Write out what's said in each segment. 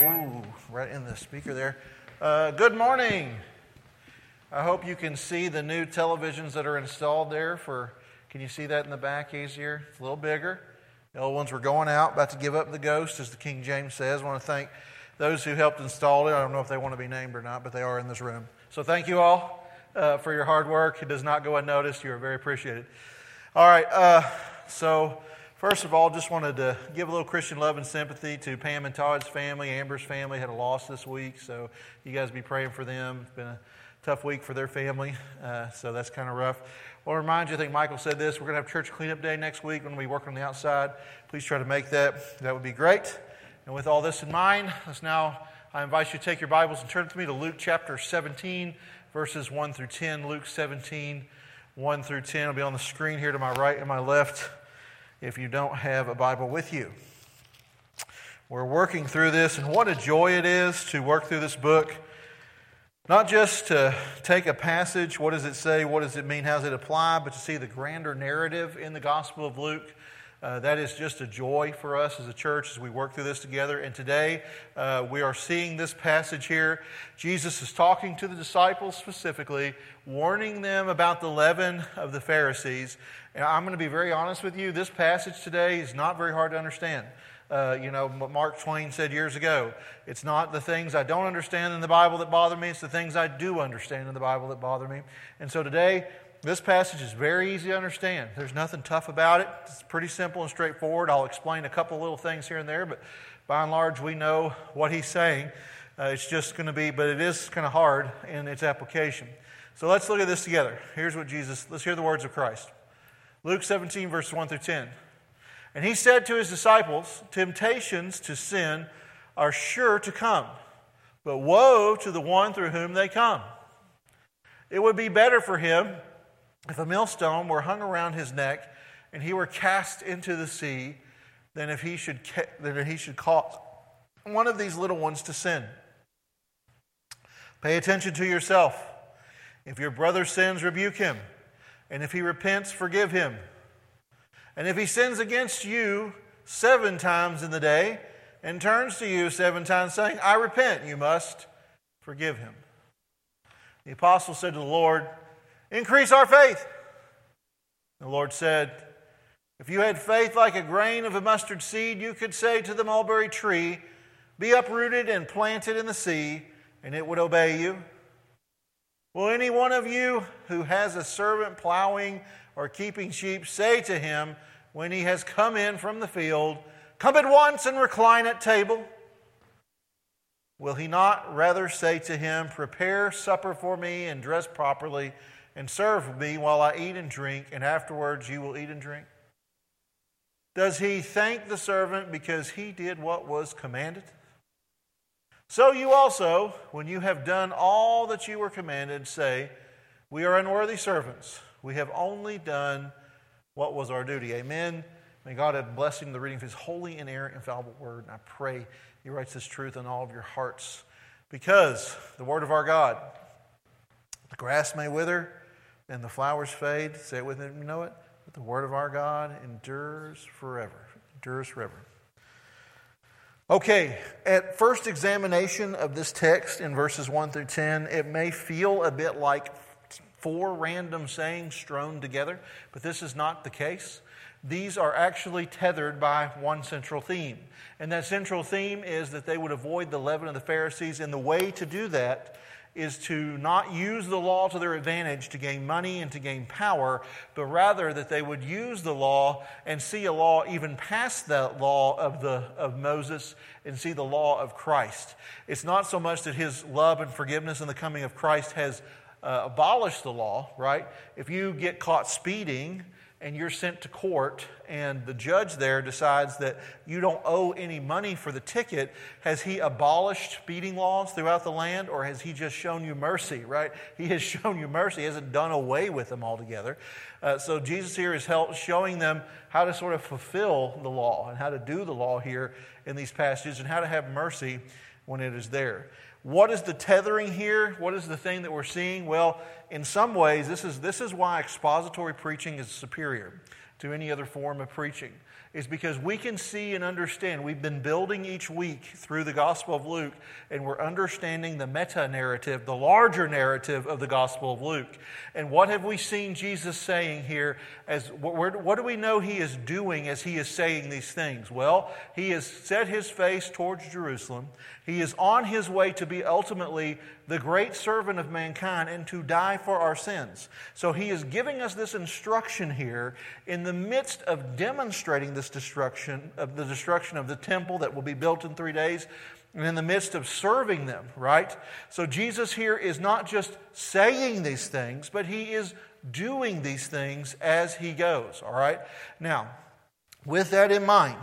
Ooh, right in the speaker there. Uh, good morning. I hope you can see the new televisions that are installed there. For can you see that in the back easier? It's a little bigger. The old ones were going out, about to give up the ghost, as the King James says. I want to thank those who helped install it. I don't know if they want to be named or not, but they are in this room. So thank you all uh, for your hard work. It does not go unnoticed. You are very appreciated. All right. Uh, so First of all, just wanted to give a little Christian love and sympathy to Pam and Todd's family. Amber's family had a loss this week, so you guys be praying for them. It's been a tough week for their family, uh, so that's kind of rough. I'll remind you, I think Michael said this, we're going to have church cleanup day next week when we work on the outside. Please try to make that. That would be great. And with all this in mind, let's now, I invite you to take your Bibles and turn with me to Luke chapter 17, verses 1 through 10. Luke 17, 1 through 10 will be on the screen here to my right and my left if you don't have a Bible with you. We're working through this, and what a joy it is to work through this book. Not just to take a passage, what does it say, what does it mean, how does it apply, but to see the grander narrative in the Gospel of Luke. Uh, that is just a joy for us as a church as we work through this together. And today uh, we are seeing this passage here. Jesus is talking to the disciples specifically, warning them about the leaven of the Pharisees. And I'm going to be very honest with you. This passage today is not very hard to understand. Uh, you know, Mark Twain said years ago, it's not the things I don't understand in the Bible that bother me, it's the things I do understand in the Bible that bother me. And so today, this passage is very easy to understand. There's nothing tough about it. It's pretty simple and straightforward. I'll explain a couple little things here and there, but by and large, we know what he's saying. Uh, it's just going to be, but it is kind of hard in its application. So let's look at this together. Here's what Jesus, let's hear the words of Christ. Luke 17, verses 1 through 10. And he said to his disciples, Temptations to sin are sure to come, but woe to the one through whom they come. It would be better for him if a millstone were hung around his neck and he were cast into the sea, than if he should, than if he should cause one of these little ones to sin. Pay attention to yourself. If your brother sins, rebuke him. And if he repents, forgive him. And if he sins against you seven times in the day and turns to you seven times, saying, I repent, you must forgive him. The apostle said to the Lord, Increase our faith. The Lord said, If you had faith like a grain of a mustard seed, you could say to the mulberry tree, Be uprooted and planted in the sea, and it would obey you. Will any one of you who has a servant plowing or keeping sheep say to him, when he has come in from the field, Come at once and recline at table? Will he not rather say to him, Prepare supper for me and dress properly? And serve me while I eat and drink, and afterwards you will eat and drink? Does he thank the servant because he did what was commanded? So you also, when you have done all that you were commanded, say, We are unworthy servants. We have only done what was our duty. Amen. May God have blessing the reading of his holy, inerrant, infallible word. And I pray he writes this truth in all of your hearts. Because the word of our God, the grass may wither, and the flowers fade. Say it with me, you know it? But the word of our God endures forever. Endures forever. Okay, at first examination of this text in verses 1 through 10, it may feel a bit like four random sayings strewn together, but this is not the case. These are actually tethered by one central theme. And that central theme is that they would avoid the leaven of the Pharisees, and the way to do that is to not use the law to their advantage to gain money and to gain power, but rather that they would use the law and see a law even past the law of, the, of Moses and see the law of Christ. It's not so much that his love and forgiveness and the coming of Christ has uh, abolished the law, right? If you get caught speeding, and you're sent to court, and the judge there decides that you don't owe any money for the ticket, has he abolished speeding laws throughout the land, or has he just shown you mercy, right? He has shown you mercy, he hasn't done away with them altogether. Uh, so Jesus here is help, showing them how to sort of fulfill the law and how to do the law here in these passages and how to have mercy when it is there. What is the tethering here? What is the thing that we're seeing? Well, in some ways, this is, this is why expository preaching is superior. To any other form of preaching is because we can see and understand. We've been building each week through the Gospel of Luke, and we're understanding the meta narrative, the larger narrative of the Gospel of Luke. And what have we seen Jesus saying here? As what, what do we know he is doing as he is saying these things? Well, he has set his face towards Jerusalem. He is on his way to be ultimately the great servant of mankind and to die for our sins. So he is giving us this instruction here in the midst of demonstrating this destruction of the destruction of the temple that will be built in 3 days and in the midst of serving them, right? So Jesus here is not just saying these things, but he is doing these things as he goes, all right? Now, with that in mind,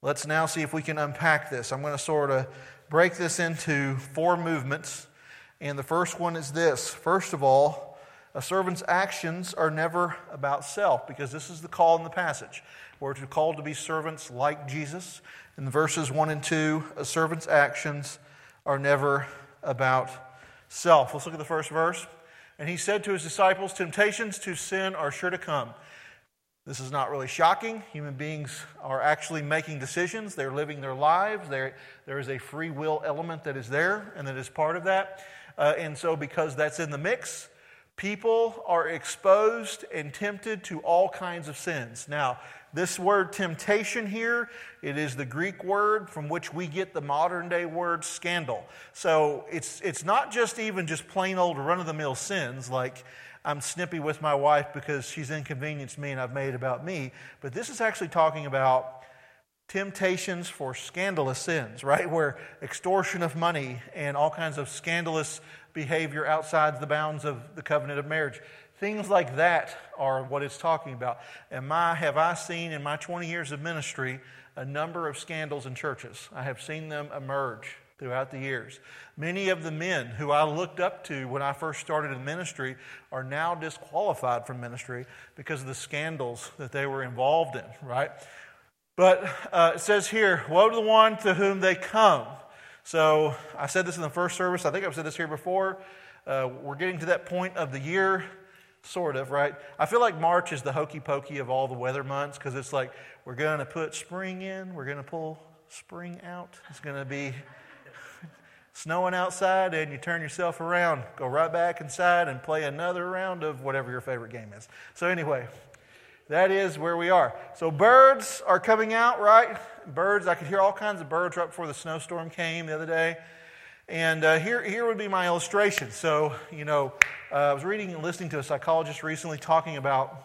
let's now see if we can unpack this. I'm going to sort of break this into four movements and the first one is this first of all, a servant's actions are never about self, because this is the call in the passage. We're called to be servants like Jesus. In the verses 1 and 2, a servant's actions are never about self. Let's look at the first verse. And he said to his disciples, Temptations to sin are sure to come. This is not really shocking. Human beings are actually making decisions, they're living their lives. There, there is a free will element that is there and that is part of that. Uh, and so, because that's in the mix, people are exposed and tempted to all kinds of sins. Now, this word temptation here, it is the Greek word from which we get the modern day word scandal. So it's, it's not just even just plain old run of the mill sins like I'm snippy with my wife because she's inconvenienced me and I've made about me, but this is actually talking about temptations for scandalous sins, right? Where extortion of money and all kinds of scandalous behavior outside the bounds of the covenant of marriage. Things like that are what it's talking about. And my, have I seen in my 20 years of ministry a number of scandals in churches? I have seen them emerge throughout the years. Many of the men who I looked up to when I first started in ministry are now disqualified from ministry because of the scandals that they were involved in, right? But uh, it says here, Woe to the one to whom they come. So I said this in the first service. I think I've said this here before. Uh, we're getting to that point of the year, sort of, right? I feel like March is the hokey pokey of all the weather months because it's like we're going to put spring in, we're going to pull spring out. It's going to be snowing outside, and you turn yourself around, go right back inside, and play another round of whatever your favorite game is. So, anyway, that is where we are. So birds are coming out, right? Birds, I could hear all kinds of birds right before the snowstorm came the other day. And uh, here, here would be my illustration. So, you know, uh, I was reading and listening to a psychologist recently talking about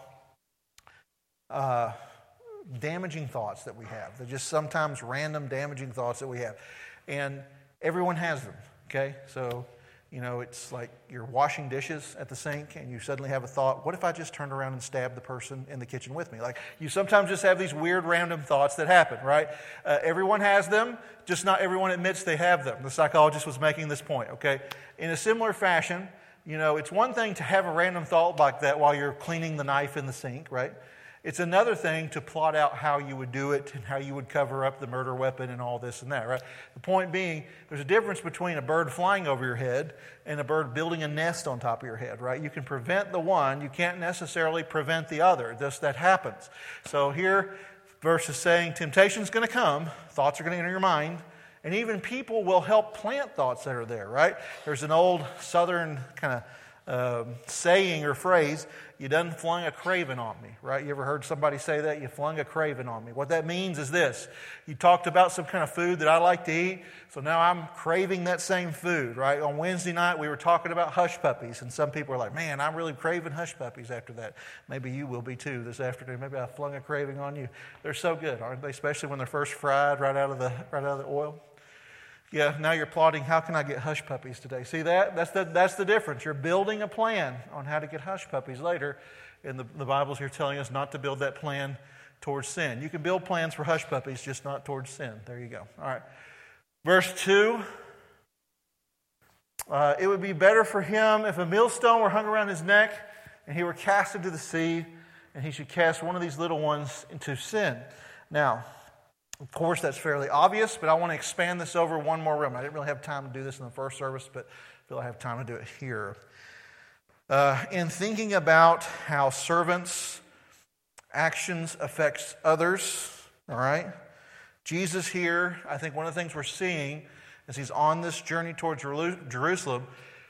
uh, damaging thoughts that we have. They're just sometimes random damaging thoughts that we have. And everyone has them, okay? So you know, it's like you're washing dishes at the sink and you suddenly have a thought, what if I just turned around and stabbed the person in the kitchen with me? Like, you sometimes just have these weird random thoughts that happen, right? Uh, everyone has them, just not everyone admits they have them. The psychologist was making this point, okay? In a similar fashion, you know, it's one thing to have a random thought like that while you're cleaning the knife in the sink, right? It's another thing to plot out how you would do it and how you would cover up the murder weapon and all this and that, right? The point being, there's a difference between a bird flying over your head and a bird building a nest on top of your head, right? You can prevent the one, you can't necessarily prevent the other. This that happens. So here, verse is saying temptation's going to come, thoughts are going to enter your mind, and even people will help plant thoughts that are there, right? There's an old southern kind of uh, saying or phrase you done flung a craven on me, right? You ever heard somebody say that? You flung a craven on me. What that means is this you talked about some kind of food that I like to eat, so now I'm craving that same food, right? On Wednesday night, we were talking about hush puppies, and some people are like, man, I'm really craving hush puppies after that. Maybe you will be too this afternoon. Maybe I flung a craving on you. They're so good, aren't they? Especially when they're first fried right out of the, right out of the oil. Yeah, now you're plotting, how can I get hush puppies today? See that? That's the, that's the difference. You're building a plan on how to get hush puppies later. And the, the Bible's here telling us not to build that plan towards sin. You can build plans for hush puppies, just not towards sin. There you go. All right. Verse 2 uh, It would be better for him if a millstone were hung around his neck and he were cast into the sea, and he should cast one of these little ones into sin. Now, of course, that's fairly obvious, but I want to expand this over one more room. I didn't really have time to do this in the first service, but I feel I have time to do it here. Uh, in thinking about how servants actions affects others, all right? Jesus here, I think one of the things we're seeing as he's on this journey towards Jerusalem,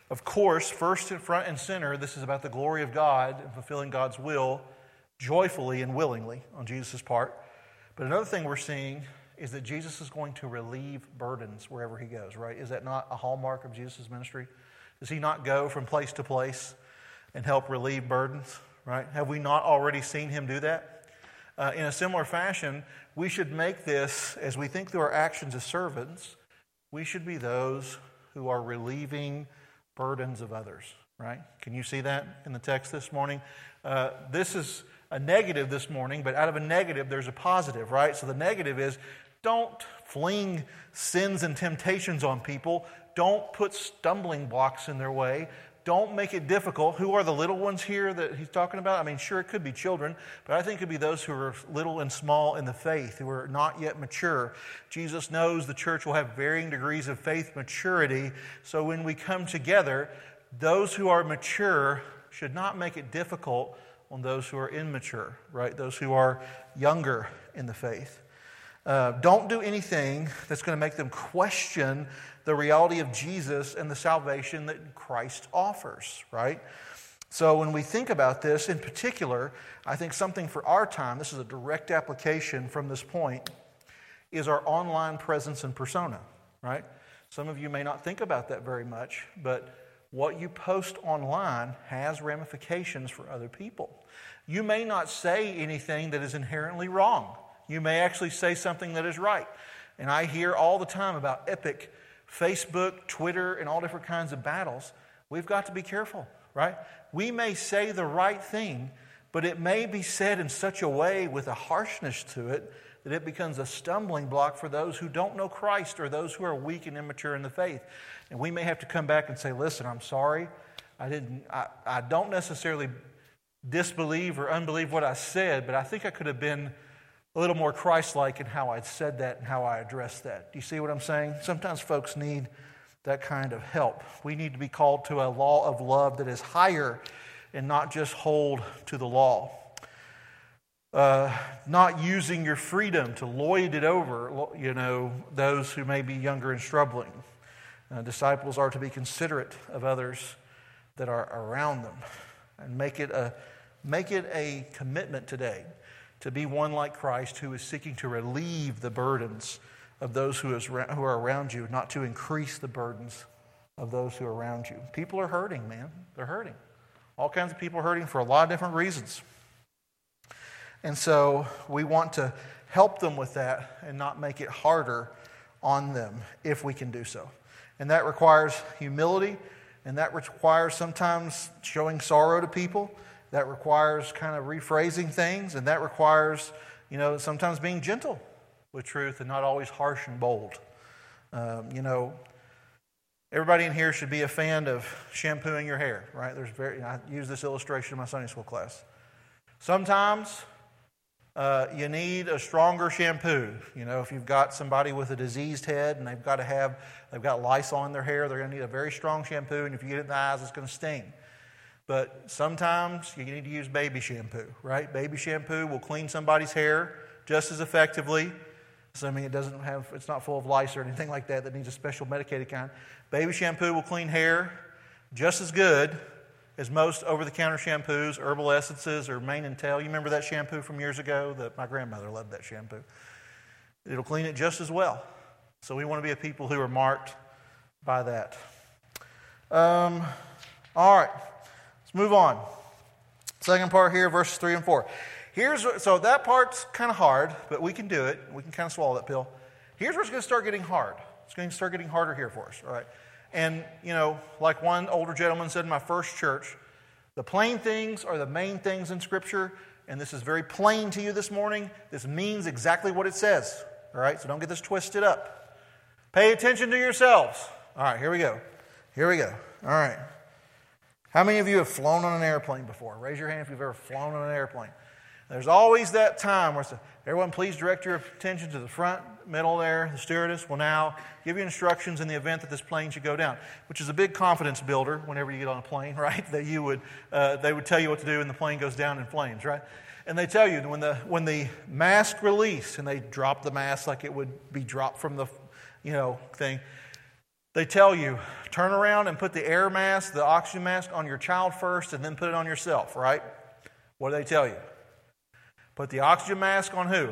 of course, first and front and center, this is about the glory of God and fulfilling God's will joyfully and willingly on Jesus' part. But another thing we're seeing is that Jesus is going to relieve burdens wherever he goes, right? Is that not a hallmark of Jesus' ministry? Does he not go from place to place and help relieve burdens, right? Have we not already seen him do that? Uh, in a similar fashion, we should make this, as we think through our actions as servants, we should be those who are relieving burdens of others, right? Can you see that in the text this morning? Uh, this is a negative this morning, but out of a negative, there's a positive, right? So the negative is don't fling sins and temptations on people. Don't put stumbling blocks in their way. Don't make it difficult. Who are the little ones here that he's talking about? I mean, sure, it could be children, but I think it could be those who are little and small in the faith, who are not yet mature. Jesus knows the church will have varying degrees of faith maturity. So when we come together, those who are mature should not make it difficult on those who are immature, right? Those who are younger in the faith. Uh, don't do anything that's going to make them question the reality of Jesus and the salvation that Christ offers, right? So when we think about this in particular, I think something for our time, this is a direct application from this point, is our online presence and persona, right? Some of you may not think about that very much, but what you post online has ramifications for other people. You may not say anything that is inherently wrong. You may actually say something that is right. And I hear all the time about epic Facebook, Twitter, and all different kinds of battles. We've got to be careful, right? We may say the right thing, but it may be said in such a way with a harshness to it that it becomes a stumbling block for those who don't know Christ or those who are weak and immature in the faith. And we may have to come back and say, listen, I'm sorry. I, didn't, I, I don't necessarily disbelieve or unbelieve what I said, but I think I could have been a little more Christ like in how I said that and how I addressed that. Do you see what I'm saying? Sometimes folks need that kind of help. We need to be called to a law of love that is higher and not just hold to the law. Uh, not using your freedom to lord it over, you know, those who may be younger and struggling. Uh, disciples are to be considerate of others that are around them and make it a, make it a commitment today to be one like Christ who is seeking to relieve the burdens of those who, is, who are around you, not to increase the burdens of those who are around you. People are hurting, man. They're hurting. All kinds of people are hurting for a lot of different reasons. And so we want to help them with that and not make it harder on them if we can do so. And that requires humility, and that requires sometimes showing sorrow to people. That requires kind of rephrasing things, and that requires, you know, sometimes being gentle with truth and not always harsh and bold. Um, you know, everybody in here should be a fan of shampooing your hair, right? There's very, I use this illustration in my Sunday school class. Sometimes uh, you need a stronger shampoo. You know, if you've got somebody with a diseased head and they've got to have, they've got lice on their hair, they're going to need a very strong shampoo, and if you get it in the eyes, it's going to sting. But sometimes you need to use baby shampoo, right? Baby shampoo will clean somebody's hair just as effectively. Assuming it doesn't have, it's not full of lice or anything like that that needs a special medicated kind. Baby shampoo will clean hair just as good as most over the counter shampoos, herbal essences, or mane and tail. You remember that shampoo from years ago? That my grandmother loved that shampoo. It'll clean it just as well. So we want to be a people who are marked by that. Um, all right, let's move on. Second part here, verses 3 and 4. Here's so that part's kind of hard, but we can do it. We can kind of swallow that pill. Here's where it's going to start getting hard. It's going to start getting harder here for us. All right. And, you know, like one older gentleman said in my first church, the plain things are the main things in Scripture, and this is very plain to you this morning. This means exactly what it says. All right, so don't get this twisted up. Pay attention to yourselves. All right, here we go. Here we go. All right. How many of you have flown on an airplane before? Raise your hand if you've ever flown on an airplane. There's always that time where it's everyone, please direct your attention to the front, middle there. The stewardess will now give you instructions in the event that this plane should go down, which is a big confidence builder whenever you get on a plane, right? That you would, uh, they would tell you what to do when the plane goes down in flames, right? And they tell you when the, when the mask release and they drop the mask like it would be dropped from the you know thing, they tell you turn around and put the air mask, the oxygen mask on your child first and then put it on yourself, right? What do they tell you? Put the oxygen mask on who?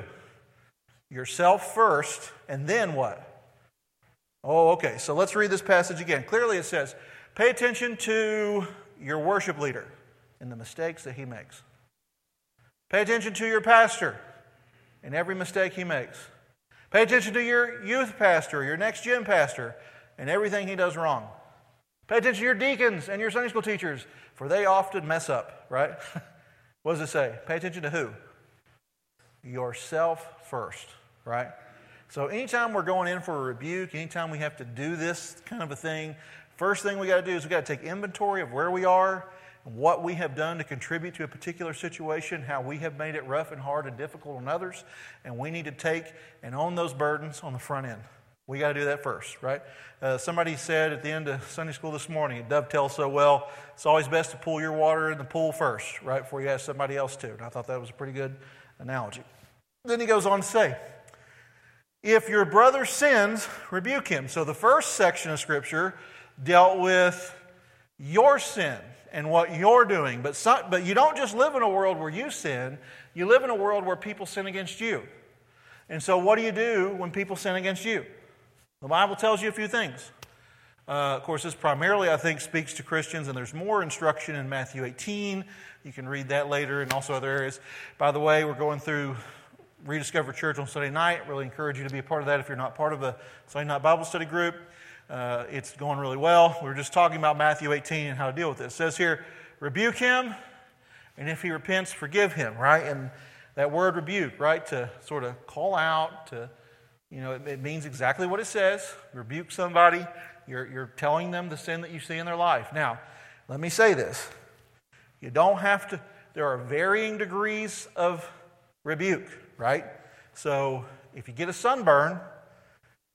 Yourself first, and then what? Oh, okay. So let's read this passage again. Clearly it says, pay attention to your worship leader and the mistakes that he makes. Pay attention to your pastor and every mistake he makes. Pay attention to your youth pastor, your next gen pastor, and everything he does wrong. Pay attention to your deacons and your Sunday school teachers, for they often mess up, right? what does it say? Pay attention to who? Yourself first, right? So anytime we're going in for a rebuke, anytime we have to do this kind of a thing, first thing we got to do is we got to take inventory of where we are and what we have done to contribute to a particular situation, how we have made it rough and hard and difficult on others, and we need to take and own those burdens on the front end. We got to do that first, right? Uh, somebody said at the end of Sunday school this morning, it dovetails so well, it's always best to pull your water in the pool first, right, before you ask somebody else to. And I thought that was a pretty good analogy. Then he goes on to say, if your brother sins, rebuke him. So the first section of Scripture dealt with your sin and what you're doing. But, some, but you don't just live in a world where you sin, you live in a world where people sin against you. And so, what do you do when people sin against you? The Bible tells you a few things. Uh, of course, this primarily, I think, speaks to Christians, and there's more instruction in Matthew 18. You can read that later and also other areas. By the way, we're going through Rediscover Church on Sunday night. Really encourage you to be a part of that if you're not part of the Sunday night Bible study group. Uh, it's going really well. We were just talking about Matthew 18 and how to deal with this. It says here, rebuke him, and if he repents, forgive him, right? And that word rebuke, right, to sort of call out, to, you know, it, it means exactly what it says. Rebuke somebody, you're, you're telling them the sin that you see in their life. Now, let me say this. You don't have to, there are varying degrees of rebuke, right? So if you get a sunburn,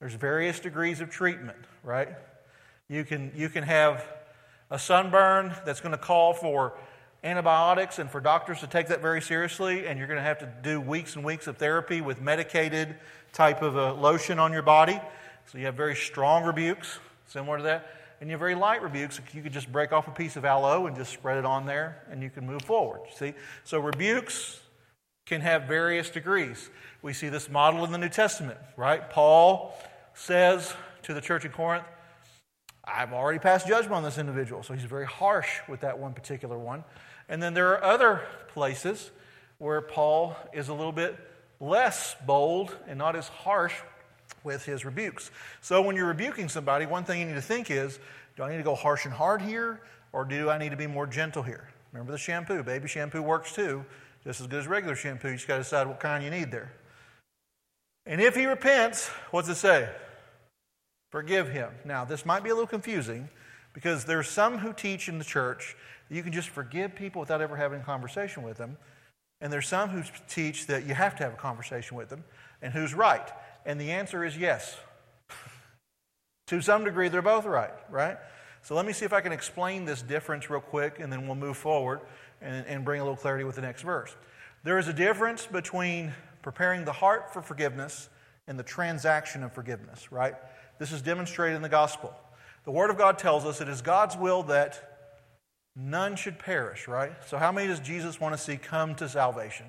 there's various degrees of treatment, right? You can, you can have a sunburn that's going to call for antibiotics and for doctors to take that very seriously, and you're going to have to do weeks and weeks of therapy with medicated type of a lotion on your body. So you have very strong rebukes, similar to that. And you have very light rebukes. You could just break off a piece of aloe and just spread it on there, and you can move forward. See? So rebukes can have various degrees. We see this model in the New Testament, right? Paul says to the church in Corinth, I've already passed judgment on this individual. So he's very harsh with that one particular one. And then there are other places where Paul is a little bit less bold and not as harsh with his rebukes. So when you're rebuking somebody, one thing you need to think is do I need to go harsh and hard here, or do I need to be more gentle here? Remember the shampoo. Baby shampoo works too, just as good as regular shampoo. You just got to decide what kind you need there. And if he repents, what's it say? Forgive him. Now, this might be a little confusing because there's some who teach in the church that you can just forgive people without ever having a conversation with them. And there's some who teach that you have to have a conversation with them. And who's right? And the answer is yes. to some degree, they're both right, right? So let me see if I can explain this difference real quick, and then we'll move forward and, and bring a little clarity with the next verse. There is a difference between preparing the heart for forgiveness and the transaction of forgiveness, right? This is demonstrated in the gospel. The Word of God tells us it is God's will that none should perish, right? So, how many does Jesus want to see come to salvation?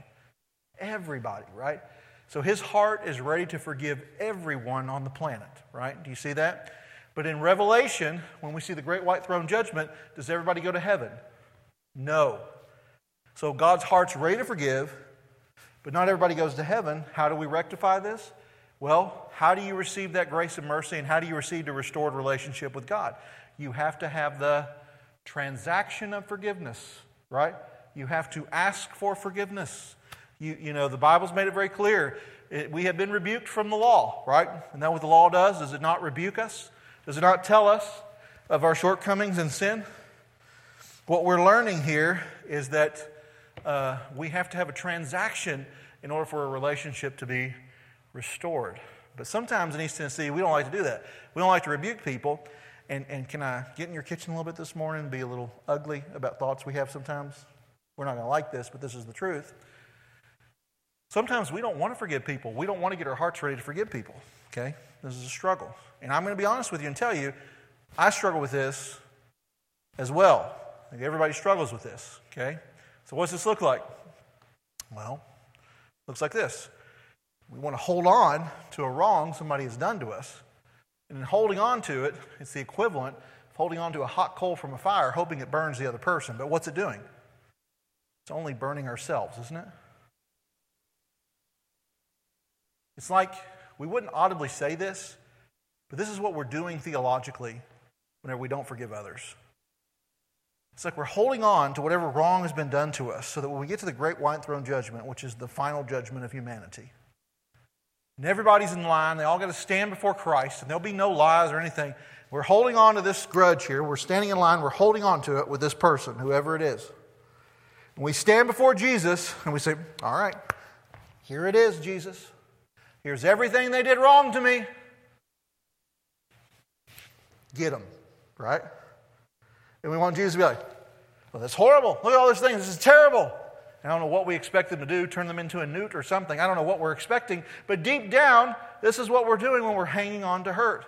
Everybody, right? So, his heart is ready to forgive everyone on the planet, right? Do you see that? But in Revelation, when we see the great white throne judgment, does everybody go to heaven? No. So, God's heart's ready to forgive, but not everybody goes to heaven. How do we rectify this? Well, how do you receive that grace and mercy, and how do you receive the restored relationship with God? You have to have the transaction of forgiveness, right? You have to ask for forgiveness. You, you know, the Bible's made it very clear. It, we have been rebuked from the law, right? And that what the law does? Does it not rebuke us? Does it not tell us of our shortcomings and sin? What we're learning here is that uh, we have to have a transaction in order for a relationship to be restored. But sometimes in East Tennessee, we don't like to do that. We don't like to rebuke people. And, and can I get in your kitchen a little bit this morning and be a little ugly about thoughts we have sometimes? We're not going to like this, but this is the truth. Sometimes we don't want to forgive people. We don't want to get our hearts ready to forgive people. Okay? This is a struggle. And I'm going to be honest with you and tell you, I struggle with this as well. everybody struggles with this. Okay? So, what does this look like? Well, looks like this. We want to hold on to a wrong somebody has done to us. And in holding on to it, it's the equivalent of holding on to a hot coal from a fire, hoping it burns the other person. But what's it doing? It's only burning ourselves, isn't it? It's like we wouldn't audibly say this, but this is what we're doing theologically whenever we don't forgive others. It's like we're holding on to whatever wrong has been done to us so that when we get to the great white throne judgment, which is the final judgment of humanity, and everybody's in line, they all got to stand before Christ, and there'll be no lies or anything. We're holding on to this grudge here. We're standing in line, we're holding on to it with this person, whoever it is. And we stand before Jesus and we say, All right, here it is, Jesus. Here's everything they did wrong to me. Get them, right? And we want Jesus to be like, well, that's horrible. Look at all these things. This is terrible. I don't know what we expect them to do, turn them into a newt or something. I don't know what we're expecting. But deep down, this is what we're doing when we're hanging on to hurt.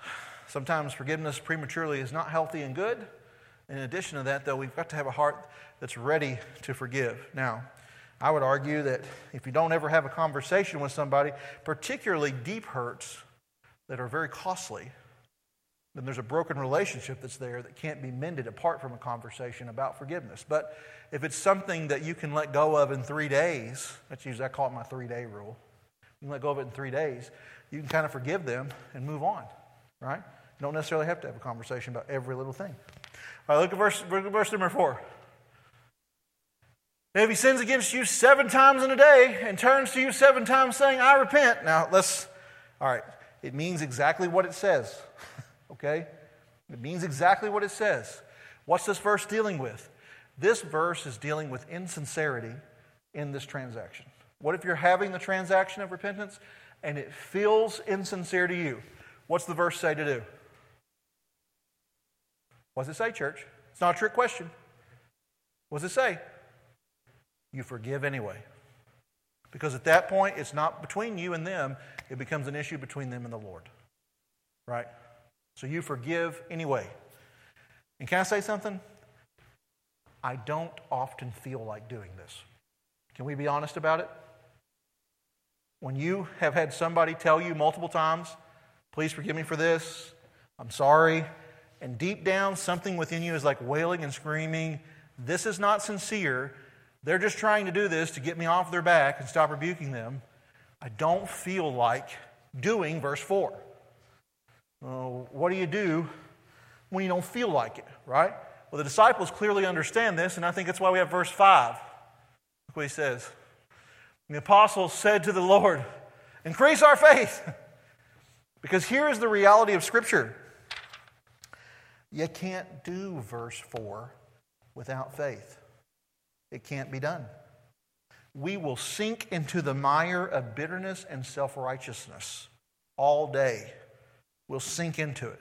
Sometimes forgiveness prematurely is not healthy and good. In addition to that, though, we've got to have a heart that's ready to forgive. Now, I would argue that if you don't ever have a conversation with somebody, particularly deep hurts that are very costly, then there's a broken relationship that's there that can't be mended apart from a conversation about forgiveness. But if it's something that you can let go of in three days, that's usually I call it my three day rule. You can let go of it in three days. You can kind of forgive them and move on, right? You don't necessarily have to have a conversation about every little thing. All right, look at verse, verse number four. If he sins against you seven times in a day and turns to you seven times saying, I repent. Now, let's, all right, it means exactly what it says. Okay? It means exactly what it says. What's this verse dealing with? This verse is dealing with insincerity in this transaction. What if you're having the transaction of repentance and it feels insincere to you? What's the verse say to do? What does it say, church? It's not a trick question. What does it say? You forgive anyway. Because at that point, it's not between you and them, it becomes an issue between them and the Lord. Right? So you forgive anyway. And can I say something? I don't often feel like doing this. Can we be honest about it? When you have had somebody tell you multiple times, please forgive me for this, I'm sorry, and deep down something within you is like wailing and screaming, this is not sincere, they're just trying to do this to get me off their back and stop rebuking them, I don't feel like doing verse 4. Uh, what do you do when you don't feel like it, right? Well, the disciples clearly understand this, and I think that's why we have verse 5. Look what he says. The apostles said to the Lord, Increase our faith. because here is the reality of Scripture. You can't do verse 4 without faith, it can't be done. We will sink into the mire of bitterness and self righteousness all day. We'll sink into it.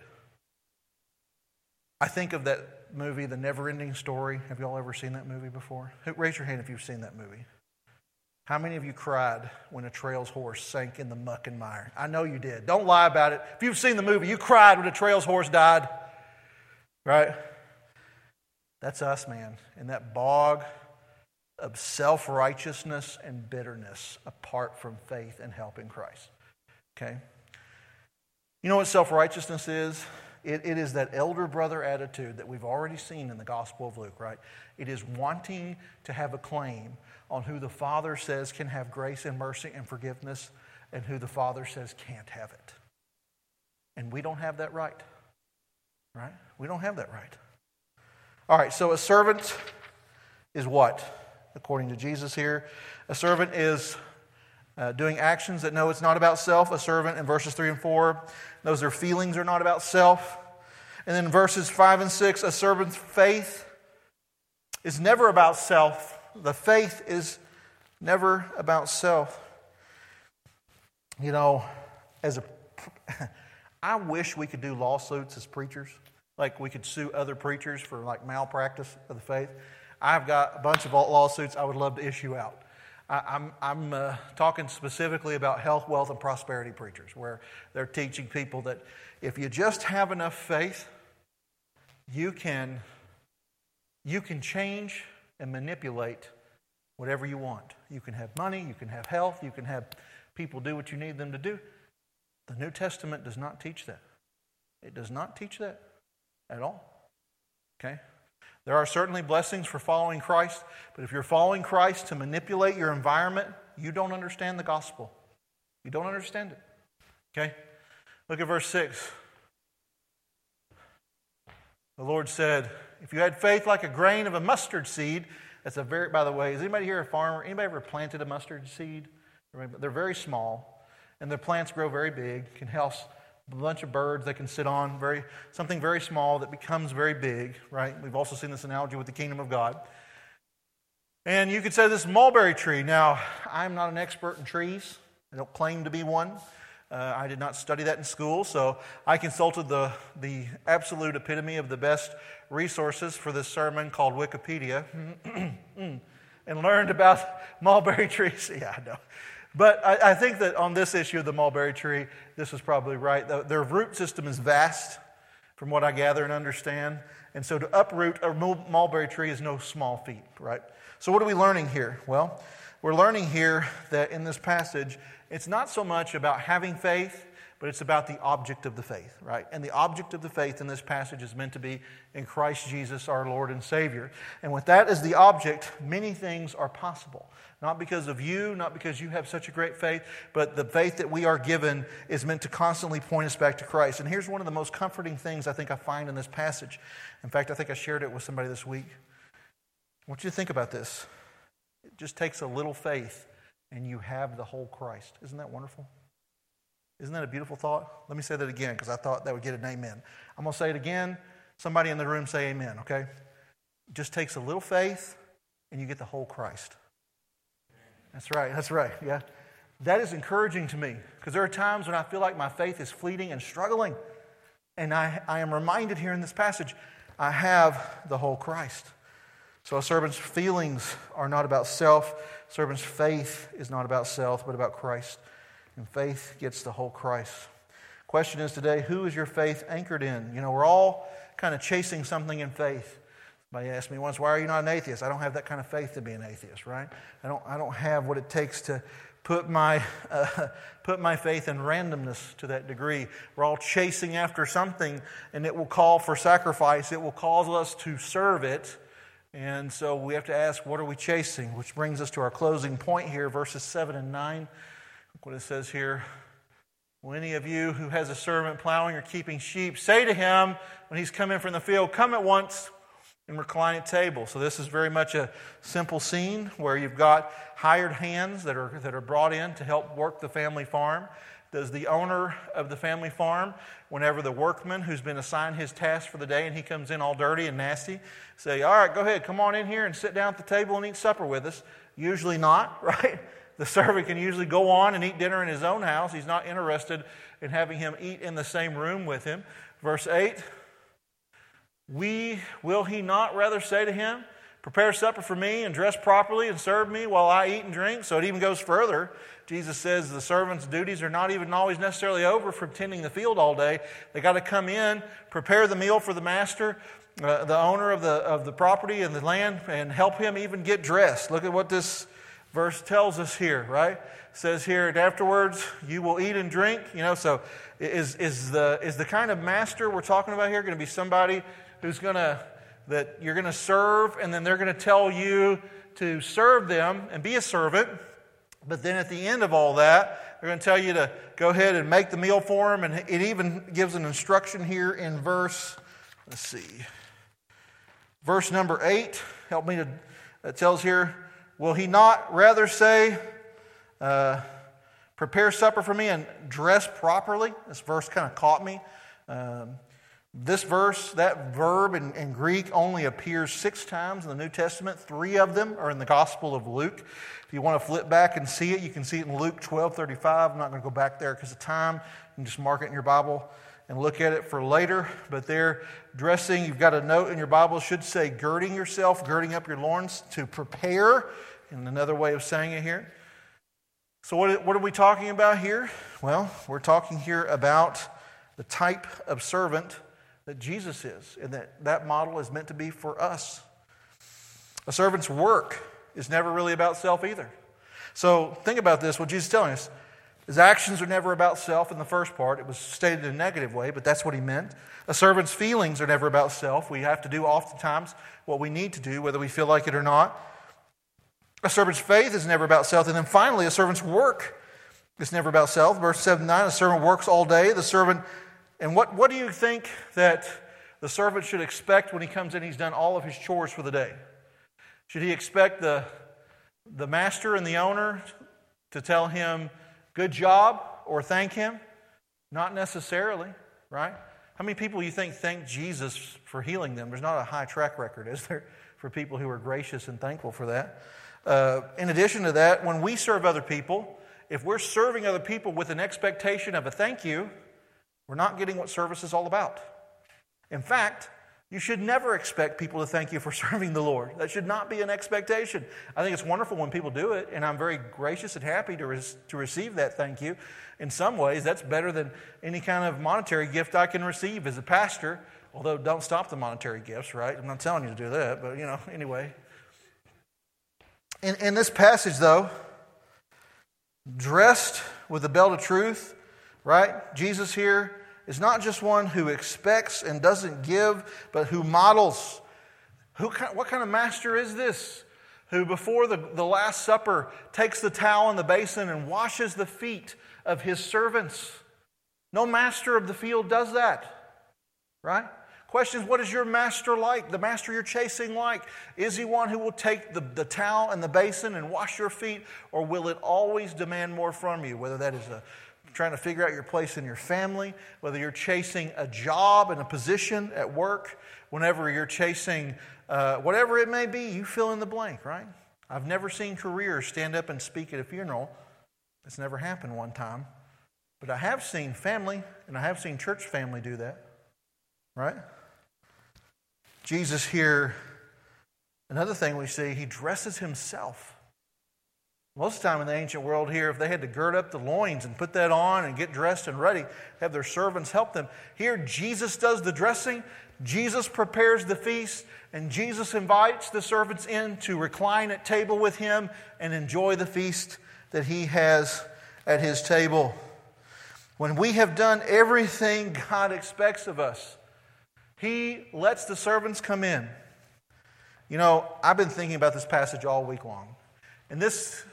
I think of that movie, The Never Ending Story. Have you all ever seen that movie before? Raise your hand if you've seen that movie. How many of you cried when Atreyu's horse sank in the muck and mire? I know you did. Don't lie about it. If you've seen the movie, you cried when Atreyu's horse died. Right? That's us, man. In that bog of self righteousness and bitterness apart from faith and help in Christ. Okay? You know what self righteousness is? It, it is that elder brother attitude that we've already seen in the Gospel of Luke, right? It is wanting to have a claim on who the Father says can have grace and mercy and forgiveness and who the Father says can't have it. And we don't have that right, right? We don't have that right. All right, so a servant is what? According to Jesus here, a servant is uh, doing actions that know it's not about self. A servant in verses 3 and 4 knows their feelings are not about self. And then verses 5 and 6, a servant's faith is never about self. The faith is never about self. You know, as a I wish we could do lawsuits as preachers. Like we could sue other preachers for like malpractice of the faith. I've got a bunch of lawsuits I would love to issue out. I, am I'm, I'm uh, talking specifically about health, wealth, and prosperity preachers, where they're teaching people that if you just have enough faith, you can, you can change and manipulate whatever you want. You can have money, you can have health, you can have people do what you need them to do. The New Testament does not teach that. It does not teach that at all. Okay? There are certainly blessings for following Christ, but if you're following Christ to manipulate your environment, you don't understand the gospel. You don't understand it. Okay? Look at verse 6. The Lord said, If you had faith like a grain of a mustard seed, that's a very, by the way, is anybody here a farmer? Anybody ever planted a mustard seed? They're very small, and the plants grow very big, can house a bunch of birds they can sit on, very, something very small that becomes very big, right? We've also seen this analogy with the kingdom of God. And you could say this mulberry tree. Now, I'm not an expert in trees, I don't claim to be one. Uh, I did not study that in school, so I consulted the, the absolute epitome of the best resources for this sermon called Wikipedia and learned about mulberry trees. Yeah, I know. But I, I, think that on this issue of the mulberry tree, this is probably right. The, their root system is vast, from what I gather and understand. And so to uproot a mulberry tree is no small feat, right? So, what are we learning here? Well, we're learning here that in this passage, it's not so much about having faith but it's about the object of the faith, right? And the object of the faith in this passage is meant to be in Christ Jesus, our Lord and Savior. And with that as the object, many things are possible. Not because of you, not because you have such a great faith, but the faith that we are given is meant to constantly point us back to Christ. And here's one of the most comforting things I think I find in this passage. In fact, I think I shared it with somebody this week. I want you to think about this. It just takes a little faith, and you have the whole Christ. Isn't that wonderful? Isn't that a beautiful thought? Let me say that again because I thought that would get an amen. I'm going to say it again. Somebody in the room say amen, okay? It just takes a little faith and you get the whole Christ. That's right, that's right, yeah. That is encouraging to me because there are times when I feel like my faith is fleeting and struggling. And I, I am reminded here in this passage, I have the whole Christ. So a servant's feelings are not about self. servant's faith is not about self, but about Christ. And faith gets the whole Christ. Question is today, who is your faith anchored in? You know, we're all kind of chasing something in faith. Somebody asked me once, why are you not an atheist? I don't have that kind of faith to be an atheist, right? I don't, I don't have what it takes to put my, uh, put my faith in randomness to that degree. We're all chasing after something, and it will call for sacrifice. It will cause us to serve it. And so we have to ask, what are we chasing? Which brings us to our closing point here, verses 7 and 9 what it says here. Will any of you who has a servant plowing or keeping sheep say to him when he's coming from the field, Come at once and recline at table? So, this is very much a simple scene where you've got hired hands that are, that are brought in to help work the family farm. Does the owner of the family farm, whenever the workman who's been assigned his task for the day and he comes in all dirty and nasty, say, All right, go ahead, come on in here and sit down at the table and eat supper with us? Usually not, right? The servant can usually go on and eat dinner in his own house. He's not interested in having him eat in the same room with him. Verse 8 We will he not rather say to him, Prepare supper for me and dress properly and serve me while I eat and drink? So it even goes further. Jesus says the servant's duties are not even always necessarily over from tending the field all day. They got to come in, prepare the meal for the master, uh, the owner of the, of the property and the land, and help him even get dressed. Look at what this verse tells us here, right? It says here, and afterwards you will eat and drink. You know, so is, is, the, is the kind of master we're talking about here going to be somebody who's going to, that you're going to serve, and then they're going to tell you to serve them and be a servant. But then at the end of all that, they're going to tell you to go ahead and make the meal for them. And it even gives an instruction here in verse, let's see, verse number eight. Help me to, it tells here, Will he not rather say, uh, Prepare supper for me and dress properly? This verse kind of caught me. Um, this verse, that verb in, in, Greek only appears six times in the New Testament. Three of them are in the Gospel of Luke. If you want to flip back and see it, you can see it in Luke 12 35. I'm not going to go back there because of time. You can just mark it in your Bible and look at it for later. But there, dressing, you've got a note in your Bible, should say girding yourself, girding up your loins to prepare. in another way of saying it here. So, what, what are we talking about here? Well, we're talking here about the type of servant that Jesus is, and that that model is meant to be for us. A servant's work is never really about self either. So, think about this what Jesus is telling us. His actions are never about self in the first part. It was stated in a negative way, but that's what he meant. A servant's feelings are never about self. We have to do oftentimes what we need to do, whether we feel like it or not. A servant's faith is never about self. And then finally, a servant's work is never about self. Verse 7 9, a servant works all day. The servant, and what, what do you think that the servant should expect when he comes in? He's done all of his chores for the day. Should he expect the, the master and the owner to tell him, good job, or thank him? Not necessarily, right? How many people you think thank Jesus for healing them? There's not a high track record, is there, for people who are gracious and thankful for that? Uh, in addition to that, when we serve other people, if we're serving other people with an expectation of a thank you, we're not getting what service is all about. In fact, you should never expect people to thank you for serving the Lord. That should not be an expectation. I think it's wonderful when people do it, and I'm very gracious and happy to, to receive that thank you. In some ways, that's better than any kind of monetary gift I can receive as a pastor, although don't stop the monetary gifts, right? I'm not telling you to do that, but you know, anyway. In, in this passage, though, dressed with the belt of truth, right? Jesus here is not just one who expects and doesn't give, but who models. Who, what kind of master is this? Who, before the, the Last Supper, takes the towel and the basin and washes the feet of his servants. No master of the field does that, right? Questions What is your master like? The master you're chasing like? Is he one who will take the, the towel and the basin and wash your feet, or will it always demand more from you? Whether that is a, trying to figure out your place in your family, whether you're chasing a job and a position at work, whenever you're chasing uh, whatever it may be, you fill in the blank, right? I've never seen careers stand up and speak at a funeral. It's never happened one time. But I have seen family, and I have seen church family do that, right? Jesus here, another thing we see, he dresses himself. Most of the time in the ancient world here, if they had to gird up the loins and put that on and get dressed and ready, have their servants help them. Here, Jesus does the dressing, Jesus prepares the feast, and Jesus invites the servants in to recline at table with him and enjoy the feast that he has at his table. When we have done everything God expects of us, he lets the servants come in. You know, I've been thinking about this passage all week long. And this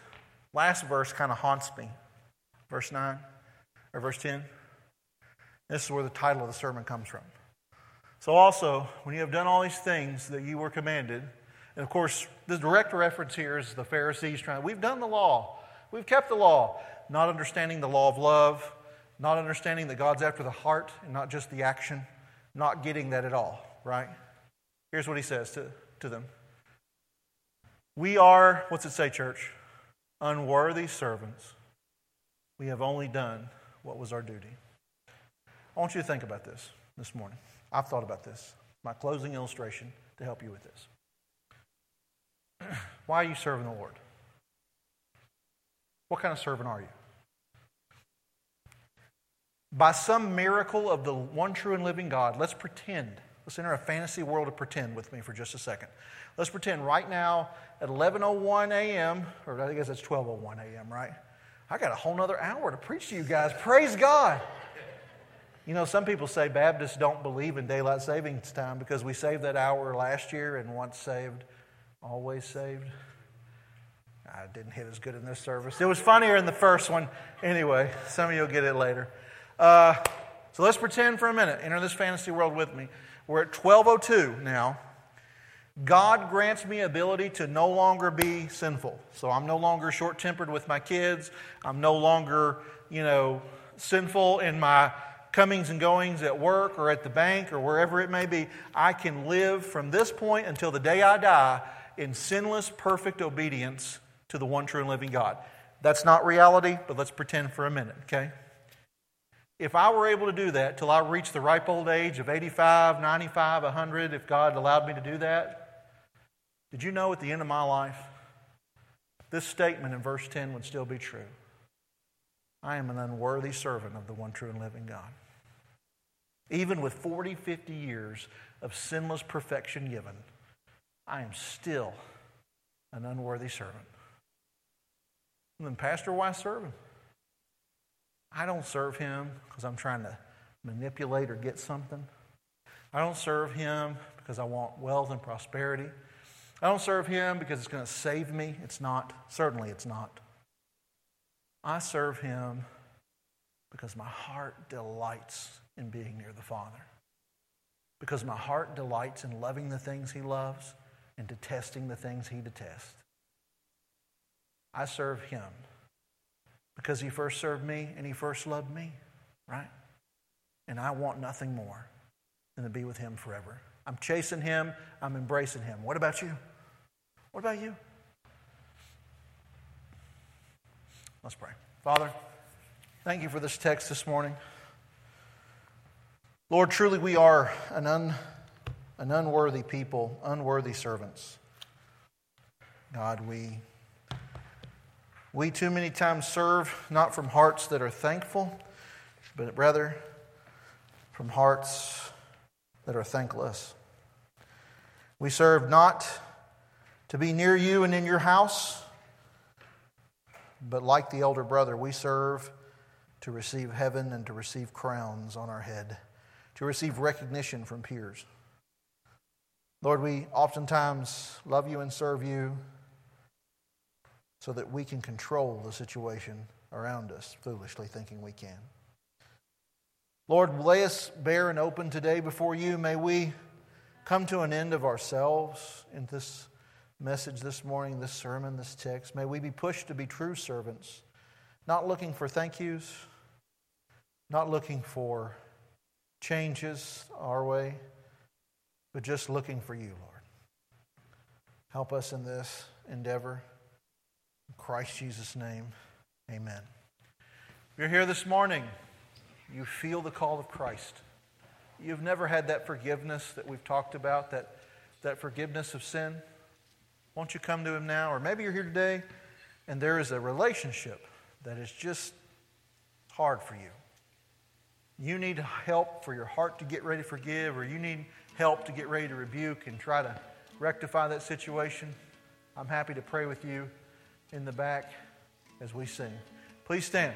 last verse kind of haunts me. Verse 9 or verse 10. This is where the title of the sermon comes from. So, also, when you have done all these things that you were commanded, and of course, the direct reference here is the Pharisees trying, we've done the law, we've kept the law, not understanding the law of love, not understanding that God's after the heart and not just the action not getting that at all, right? Here's what he says to, to them We are, what's it say, church? Unworthy servants. We have only done what was our duty. I want you to think about this this morning. I've thought about this. My closing illustration to help you with this. Why are you serving the Lord? What kind of servant are you? by some miracle of the one true and living God, let's pretend. Let's enter a fantasy world of pretend with me for just a second. Let's pretend right now at 11:01 a.m. or I guess it's 12:01 a.m. Right? I got a whole nother hour to preach to you guys. Praise God. You know, some people say Baptists don't believe in daylight savings time because we saved that hour last year and once saved, always saved. I didn't hit as good in this service. It was funnier in the first one. Anyway, some of you will get it later. Uh, so let's pretend for a minute. Enter this fantasy world with me. We're at 1202 now. God grants me ability to no longer be sinful. So I'm no longer short tempered with my kids. I'm no longer, you know, sinful in my comings and goings at work or at the bank or wherever it may be. I can live from this point until the day I die in sinless, perfect obedience to the one true and living God. That's not reality, but let's pretend for a minute, okay? If I were able to do that till I reached the ripe old age of 85, 95, 100, if God allowed me to do that, did you know at the end of my life, this statement in verse 10 would still be true. I am an unworthy servant of the one true and living God. Even with 40, 50 years of sinless perfection given, I am still an unworthy servant. And then, Pastor, why serve him? I don't serve him because I'm trying to manipulate or get something. I don't serve him because I want wealth and prosperity. I don't serve him because it's going to save me. It's not. Certainly, it's not. I serve him because my heart delights in being near the Father. Because my heart delights in loving the things he loves and detesting the things he detests. I serve him because he first served me and he first loved me, right? And I want nothing more than to be with him forever. I'm chasing him, I'm embracing him. What about you? What about you? Let's pray. Father, thank you for this text this morning. Lord, truly we are an, un, an unworthy people, unworthy servants. God, we, we too many times serve not from hearts that are thankful, but rather from hearts that are thankless. We serve not to be near you and in your house, but like the elder brother, we serve to receive heaven and to receive crowns on our head, to receive recognition from peers. Lord, we oftentimes love you and serve you so that we can control the situation around us, foolishly thinking we can. Lord, lay us bare and open today before you. May we come to an end of ourselves in this message this morning, this sermon, this text. May we be pushed to be true servants, not looking for thank yous, not looking for changes our way, but just looking for you, Lord. Help us in this endeavor. Christ Jesus' name, amen. You're here this morning, you feel the call of Christ. You've never had that forgiveness that we've talked about, that, that forgiveness of sin. Won't you come to Him now? Or maybe you're here today and there is a relationship that is just hard for you. You need help for your heart to get ready to forgive, or you need help to get ready to rebuke and try to rectify that situation. I'm happy to pray with you in the back as we sing. Please stand.